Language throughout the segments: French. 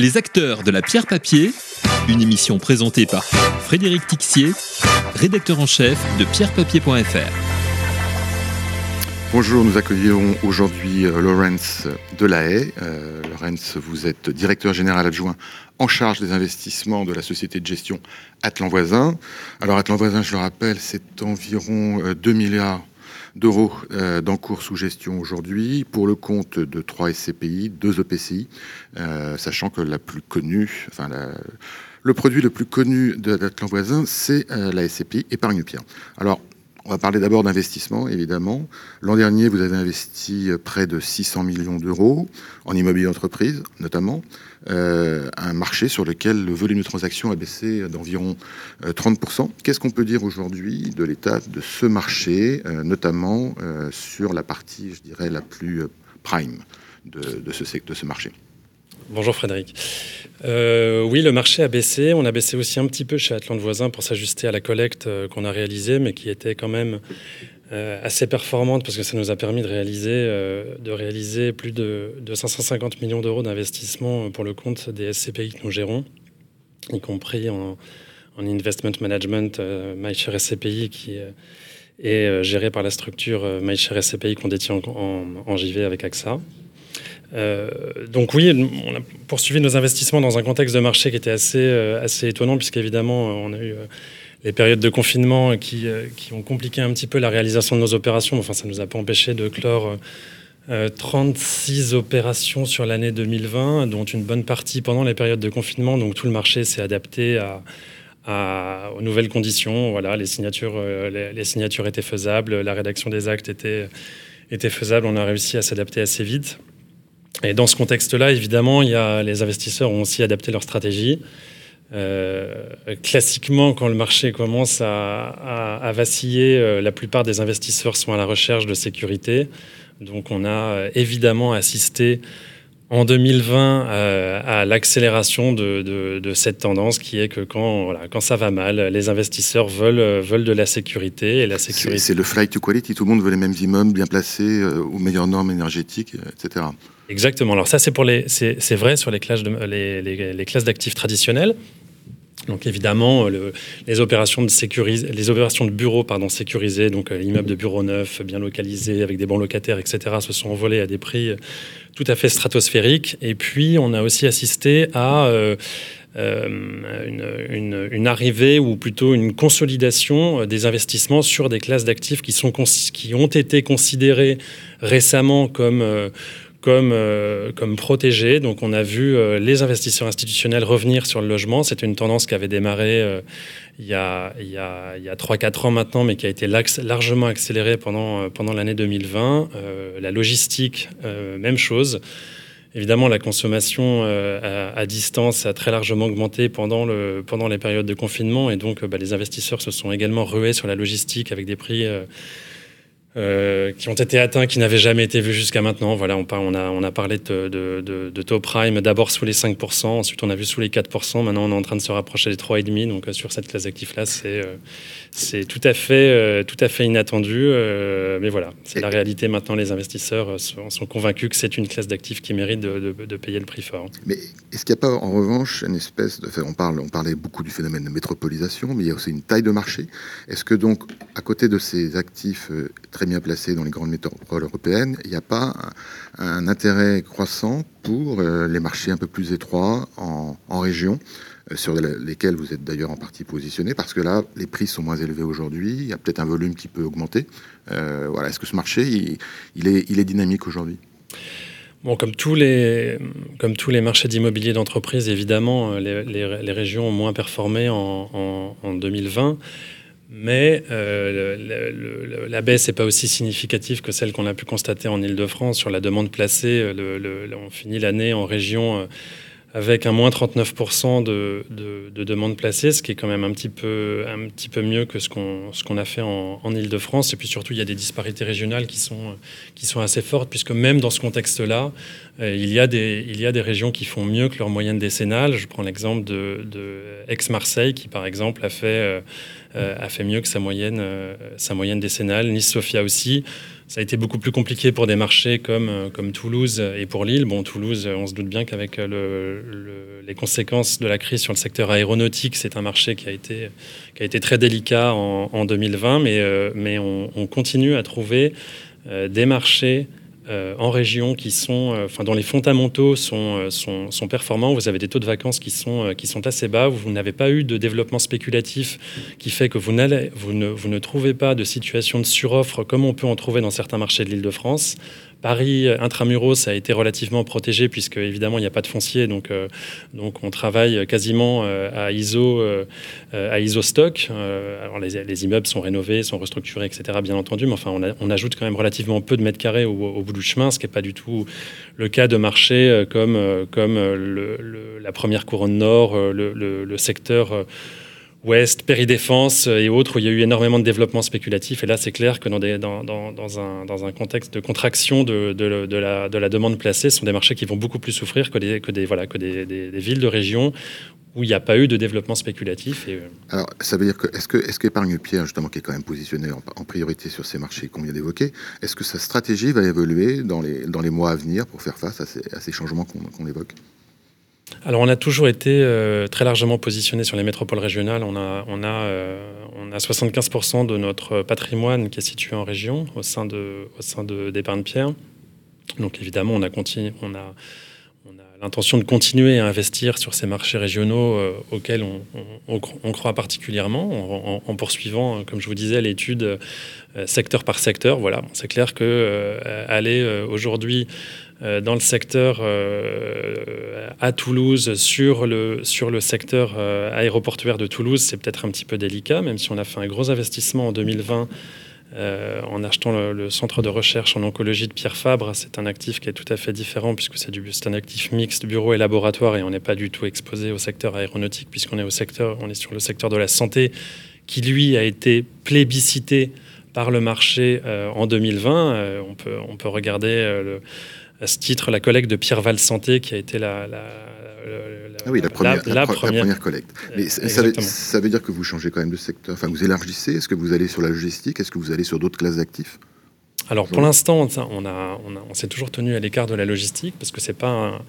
Les acteurs de la pierre papier, une émission présentée par Frédéric Tixier, rédacteur en chef de pierrepapier.fr. Bonjour, nous accueillons aujourd'hui euh, Laurence Delahaye. Euh, Laurence, vous êtes directeur général adjoint en charge des investissements de la société de gestion Atlan Voisin. Alors Atlan Voisin, je le rappelle, c'est environ 2 euh, milliards d'euros euh, d'encours sous gestion aujourd'hui pour le compte de 3 SCPI, 2 EPCI, euh, sachant que la plus connue, enfin le produit le plus connu de l'Atlan voisin, c'est euh, la SCPI épargne pierre. Alors, on va parler d'abord d'investissement, évidemment. L'an dernier, vous avez investi près de 600 millions d'euros en immobilier d'entreprise, notamment. Euh, un marché sur lequel le volume de transactions a baissé d'environ 30%. Euh, Qu'est-ce qu'on peut dire aujourd'hui de l'état de ce marché, euh, notamment sur la partie, je dirais, la plus prime de ce marché? Bonjour Frédéric. oui, le marché a baissé. On a baissé aussi un petit peu chez Atlante Voisin pour s'ajuster à la collecte qu'on a réalisée, mais qui était quand même euh, assez performante parce que ça nous a permis de réaliser, euh, de plus de, 550 millions d'euros d'investissement pour le compte des SCPI que nous gérons, y compris en, investment management euh, MyShare SCPI qui est géré par la structure MyShare SCPI qu'on détient en, JV avec AXA. Donc oui, on a poursuivi nos investissements dans un contexte de marché qui était assez, assez étonnant, puisqu'évidemment, on a eu les périodes de confinement qui, euh, qui, ont compliqué un petit peu la réalisation de nos opérations. Enfin, ça ne nous a pas empêché de clore 36 euh, opérations sur l'année 2020, dont une bonne partie pendant les périodes de confinement. Donc tout le marché s'est adapté aux nouvelles conditions. Voilà, les signatures, euh, les, signatures étaient faisables, la rédaction des actes était, était faisable. On a réussi à s'adapter assez vite. Et dans ce contexte-là, évidemment, les investisseurs ont aussi adapté leur stratégie. Euh, classiquement, quand le marché commence à, vaciller, euh, la plupart des investisseurs sont à la recherche de sécurité. Donc on a euh, évidemment assisté en 2020 à l'accélération de, cette tendance qui est que quand, voilà, quand ça va mal, les investisseurs veulent, veulent de la sécurité. Et la sécurité... C'est le flight to quality, tout le monde veut les mêmes immeubles bien placés, aux meilleures normes énergétiques, etc. Exactement. Alors ça, c'est pour les, c'est vrai sur les classes, de, les, les classes d'actifs traditionnelles. Donc évidemment, les opérations de sécurise, les opérations de bureaux pardon sécurisés, donc euh, l'immeuble de bureau neuf, bien localisé, avec des bons locataires, etc., se sont envolés à des prix euh, tout à fait stratosphériques. Et puis on a aussi assisté à euh, une, arrivée ou plutôt une consolidation des investissements sur des classes d'actifs qui, ont été considérées récemment comme euh, protégés. Donc on a vu euh, les investisseurs institutionnels revenir sur le logement. C'est une tendance qui avait démarré euh, il y a, y a, il y a 3-4 ans maintenant, mais qui a été largement accélérée pendant, pendant l'année 2020. la logistique, même chose. Évidemment, la consommation à, distance a très largement augmenté pendant les périodes de confinement et donc bah, les investisseurs se sont également rués sur la logistique avec des prix euh, qui ont été atteints, qui n'avaient jamais été vus jusqu'à maintenant. Voilà, on, on, a, on a parlé de, de, de, taux prime d'abord sous les 5%, ensuite on a vu sous les 4%, maintenant on est en train de se rapprocher des 3,5%. Donc euh, sur cette classe d'actifs-là, c'est euh, tout, à fait tout à fait inattendu. mais voilà, c'est la réalité maintenant. Les investisseurs sont, sont convaincus que c'est une classe d'actifs qui mérite de, payer le prix fort. Mais est-ce qu'il n'y a pas en revanche une espèce de... on, parle, on parlait beaucoup du phénomène de métropolisation, mais il y a aussi une taille de marché. Est-ce que donc, à côté de ces actifs très bien placé dans les grandes métropoles européennes, il n'y a pas un, intérêt croissant pour euh, les marchés un peu plus étroits en, région, euh, sur lesquels vous êtes d'ailleurs en partie positionné, parce que là, les prix sont moins élevés aujourd'hui, il y a peut-être un volume qui peut augmenter. Euh, voilà, Est-ce que ce marché, il, est, dynamique aujourd'hui? Bon, comme tous les, comme tous les marchés d'immobilier d'entreprise, évidemment, les, régions ont moins performé en 2020. Mais euh, la baisse n'est pas aussi significative que celle qu'on a pu constater en Ile-de-France sur la demande placée. on finit l'année en région euh, avec un moins 39% de, de, de demandes placées, ce qui est quand même un petit peu, un petit peu mieux que ce qu'on qu'on a fait en, en Ile-de-France. Et puis surtout, il y a des disparités régionales qui sont, qui sont assez fortes, puisque même dans ce contexte-là, euh, il, y a des, il y a des régions qui font mieux que leur moyenne décennale. Je prends l'exemple de, de Aix-Marseille, qui par exemple a fait, euh, a fait mieux que sa moyenne, sa moyenne décennale. Nice-Sofia aussi. Ça a été beaucoup plus compliqué pour des marchés comme, comme Toulouse et pour Lille. Bon, Toulouse, on se doute bien qu'avec les conséquences de la crise sur le secteur aéronautique, c'est un marché qui a été, très délicat en, 2020, mais, on, continue à trouver des marchés euh, en région qui sont, euh, enfin, dont les fondamentaux sont, euh, sont, sont, performants. Vous avez des taux de vacances qui sont, qui sont assez bas. Vous n'avez pas eu de développement spéculatif qui fait que vous, vous, ne, vous ne trouvez pas de situation de suroffre comme on peut en trouver dans certains marchés de l'île de France. Paris intramuros a été relativement protégé puisque évidemment il n'y a pas de foncier, donc, euh, donc on travaille quasiment euh, à ISO, euh, à ISO stock. alors les, immeubles sont rénovés, sont restructurés, etc. Bien entendu, mais enfin on, ajoute quand même relativement peu de mètres carrés au, bout du chemin, ce qui n'est pas du tout le cas de marché comme, comme la première couronne nord, le, secteur Ouest, Péridéfense euh, et autres, où il y a eu énormément de développement spéculatif. Et là, c'est clair que dans, un, contexte de contraction de, la, de, la, demande placée, ce sont des marchés qui vont beaucoup plus souffrir que des, villes de région où il n'y a pas eu de développement spéculatif. Euh, Alors, ça veut dire que, est-ce que, est-ce Pierre, justement, qui est quand même positionné en, priorité sur ces marchés qu'on vient d'évoquer, est-ce que sa stratégie va évoluer dans les, mois à venir pour faire face à ces changements qu'on évoque? Alors on a toujours été euh, très largement positionné sur les métropoles régionales. On a, on a, euh, on a 75% de notre patrimoine qui est situé en région au sein de, sein de pierre. Donc évidemment, on a, continué, on a, on a l'intention de continuer à investir sur ces marchés régionaux euh, auxquels on, croit particulièrement en, poursuivant, comme je vous disais, l'étude secteur par secteur. Voilà, c'est clair que aller aujourd'hui euh, dans le secteur euh, à Toulouse, sur le, sur le secteur euh, aéroportuaire de Toulouse, c'est peut-être un petit peu délicat, même si on a fait un gros investissement en 2020 en achetant le, centre de recherche en oncologie de Pierre Fabre. C'est un actif qui est tout à fait différent puisque c'est un actif mixte bureau et laboratoire et on n'est pas du tout exposé au secteur aéronautique puisqu'on est au secteur, on est sur le secteur de la santé qui lui a été plébiscité par le marché en 2020. on, peut, on peut regarder le à ce titre la collecte de Pierre Val Santé, qui a été la, la, ah oui, la, première, collecte. Mais ça veut, ça veut, dire que vous changez quand même de secteur. Enfin, vous élargissez. Est-ce que vous allez sur la logistique Est-ce que vous allez sur d'autres classes d'actifs? Alors, pour l'instant, on, on, a, on s'est toujours tenu à l'écart de la logistique parce que c'est pas un,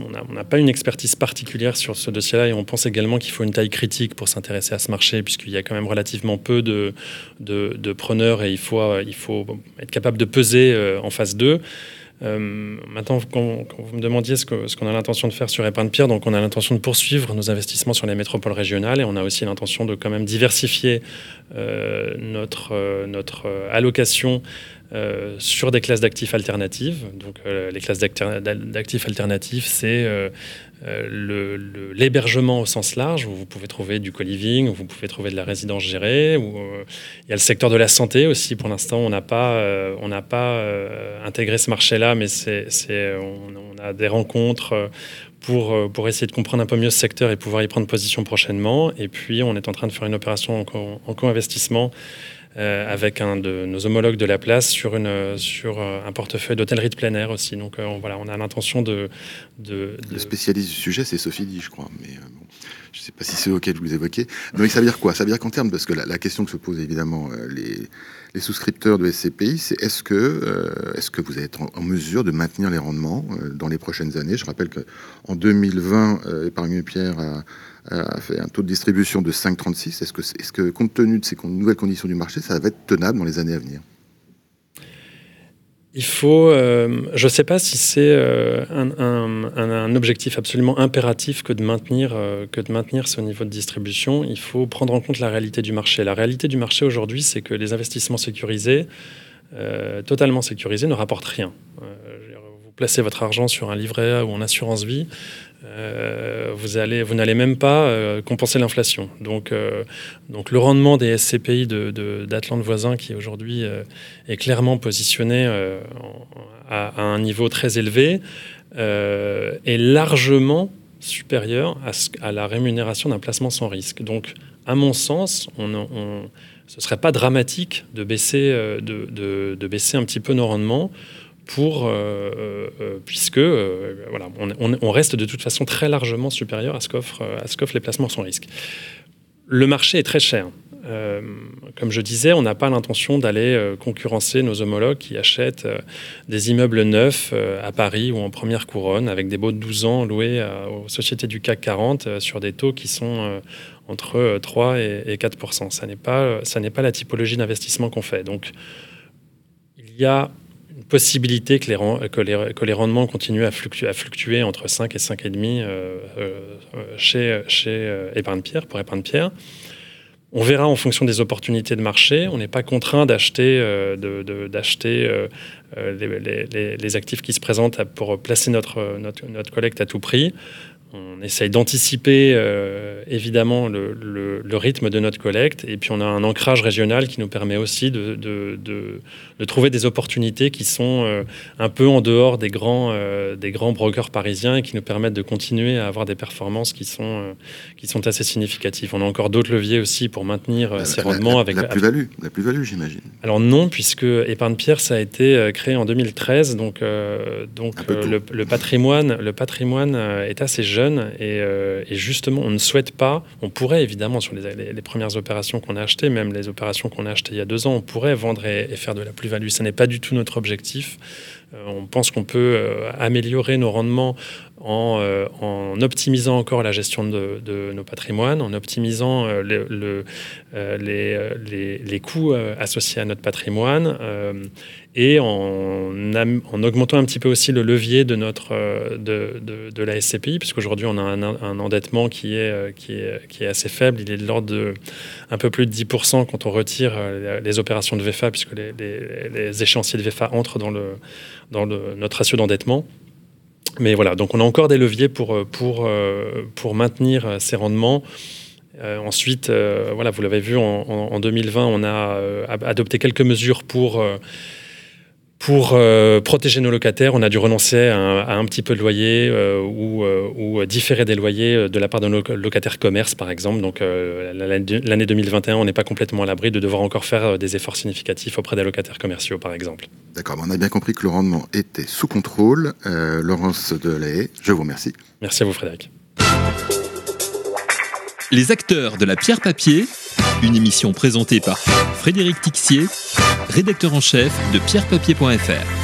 on n'a pas une expertise particulière sur ce dossier-là et on pense également qu'il faut une taille critique pour s'intéresser à ce marché puisqu'il y a quand même relativement peu de, de, preneurs et il faut, il faut être capable de peser euh, en phase 2. Euh, maintenant, quand, vous me demandiez ce qu'on a l'intention de faire sur Épargne Pierre, donc on a l'intention de poursuivre nos investissements sur les métropoles régionales et on a aussi l'intention de quand même diversifier euh, notre, notre allocation euh, sur des classes d'actifs alternatives. Donc, euh, les classes d'actifs alternatifs, c'est euh, l'hébergement au sens large, où vous pouvez trouver du co-living, où vous pouvez trouver de la résidence gérée. Où, il y a le secteur de la santé aussi. Pour l'instant, on n'a pas, on intégré ce marché-là, mais c'est, on, a des rencontres pour, pour essayer de comprendre un peu mieux ce secteur et pouvoir y prendre position prochainement. Et puis, on est en train de faire une opération en co-investissement euh, avec un de nos homologues de la place sur, une, sur euh, un portefeuille d'hôtellerie de plein air aussi. Donc euh, voilà, on a l'intention de, de, Le spécialiste du sujet, c'est Sophie Di, je crois. Mais bon, je ne sais pas si c'est de vous évoquer. Mais ça veut dire quoi? Ça veut dire qu'en termes, parce que la, question que se posent évidemment les, les souscripteurs de SCPI, c'est est-ce que, est-ce que vous êtes en, mesure de maintenir les rendements dans les prochaines années? Je rappelle qu'en 2020, Épargne Pierre a fait un taux de distribution de 5,36. Est-ce que, est que, compte tenu de ces nouvelles conditions du marché, ça va être tenable dans les années à venir? Il faut, euh, je ne sais pas si c'est euh, un, objectif absolument impératif que de, maintenir, euh, que de maintenir ce niveau de distribution. Il faut prendre en compte la réalité du marché. La réalité du marché aujourd'hui, c'est que les investissements sécurisés, totalement sécurisés, ne rapportent rien. Placez votre argent sur un livret A ou en assurance vie, euh, vous allez, vous n'allez même pas euh, compenser l'inflation. Donc, euh, donc le rendement des SCPI d'Atlante de, voisin, qui aujourd'hui est clairement positionné à, un niveau très élevé, est largement supérieur à, la rémunération d'un placement sans risque. Donc, à mon sens, on, ce ne serait pas dramatique de baisser, de baisser un petit peu nos rendements pour, euh, euh, euh, puisque voilà, on, reste de toute façon très largement supérieur à ce qu'offrent les placements sans risque. Le marché est très cher. comme je disais, on n'a pas l'intention d'aller concurrencer nos homologues qui achètent des immeubles neufs à Paris ou en première couronne avec des baux de 12 ans loués aux sociétés du CAC 40 sur des taux qui sont entre 3 et 4 Ça n'est pas, pas la typologie d'investissement qu'on fait. Donc, il y a une possibilité que les, rendements continuent à fluctuer, entre 5 et 5,5 euh, euh, chez, euh, Épargne Pierre, pour Épargne Pierre. On verra en fonction des opportunités de marché. On n'est pas contraint d'acheter de, d'acheter les, actifs qui se présentent pour placer notre collecte à tout prix on essaye d'anticiper euh, évidemment le, rythme de notre collecte et puis on a un ancrage régional qui nous permet aussi de, trouver des opportunités qui sont euh, un peu en dehors des grands, euh, des grands brokers parisiens et qui nous permettent de continuer à avoir des performances qui sont, qui sont assez significatives. On a encore d'autres leviers aussi pour maintenir ces rendements. La, avec la plus-value, la plus-value j'imagine. Alors non, puisque Épargne Pierre, ça a été créé en 2013, donc, donc le, le, patrimoine, le patrimoine est assez jeune euh, et, justement, on ne souhaite pas, on pourrait évidemment sur les, premières opérations qu'on a achetées, même les opérations qu'on a achetées il y a deux ans, on pourrait vendre et, faire de la plus-value. Ce n'est pas du tout notre objectif. Euh, on pense qu'on peut euh, améliorer nos rendements euh, en, optimisant encore la gestion de, nos patrimoines, en optimisant le, les, coûts associés à notre patrimoine et en, en, augmentant un petit peu aussi le levier de, notre, de, de, la SCPI, puisqu'aujourd'hui on a un, endettement qui est assez faible, il est de l'ordre de un peu plus de 10% quand on retire les opérations de VFA, puisque les, les, échéanciers de VFA entrent dans, le, dans notre ratio d'endettement. Mais voilà, donc on a encore des leviers pour, euh, pour, euh, pour maintenir euh, ces rendements. ensuite, voilà, vous l'avez vu, en, 2020, on a adopté quelques mesures pour pour protéger nos locataires, on a dû renoncer à un, petit peu de loyer ou, ou, différer des loyers de la part de nos locataires commerce, par exemple. Donc l'année 2021, on n'est pas complètement à l'abri de devoir encore faire des efforts significatifs auprès des locataires commerciaux, par exemple. D'accord, on a bien compris que le rendement était sous contrôle. Euh, Laurence Delahaye, je vous remercie. Merci à vous Frédéric. Les acteurs de la pierre papier, une émission présentée par Frédéric Tixier, rédacteur en chef de pierrepapier.fr.